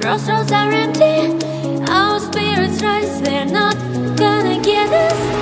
Crossroads are empty, our spirits rise, they're not gonna get us.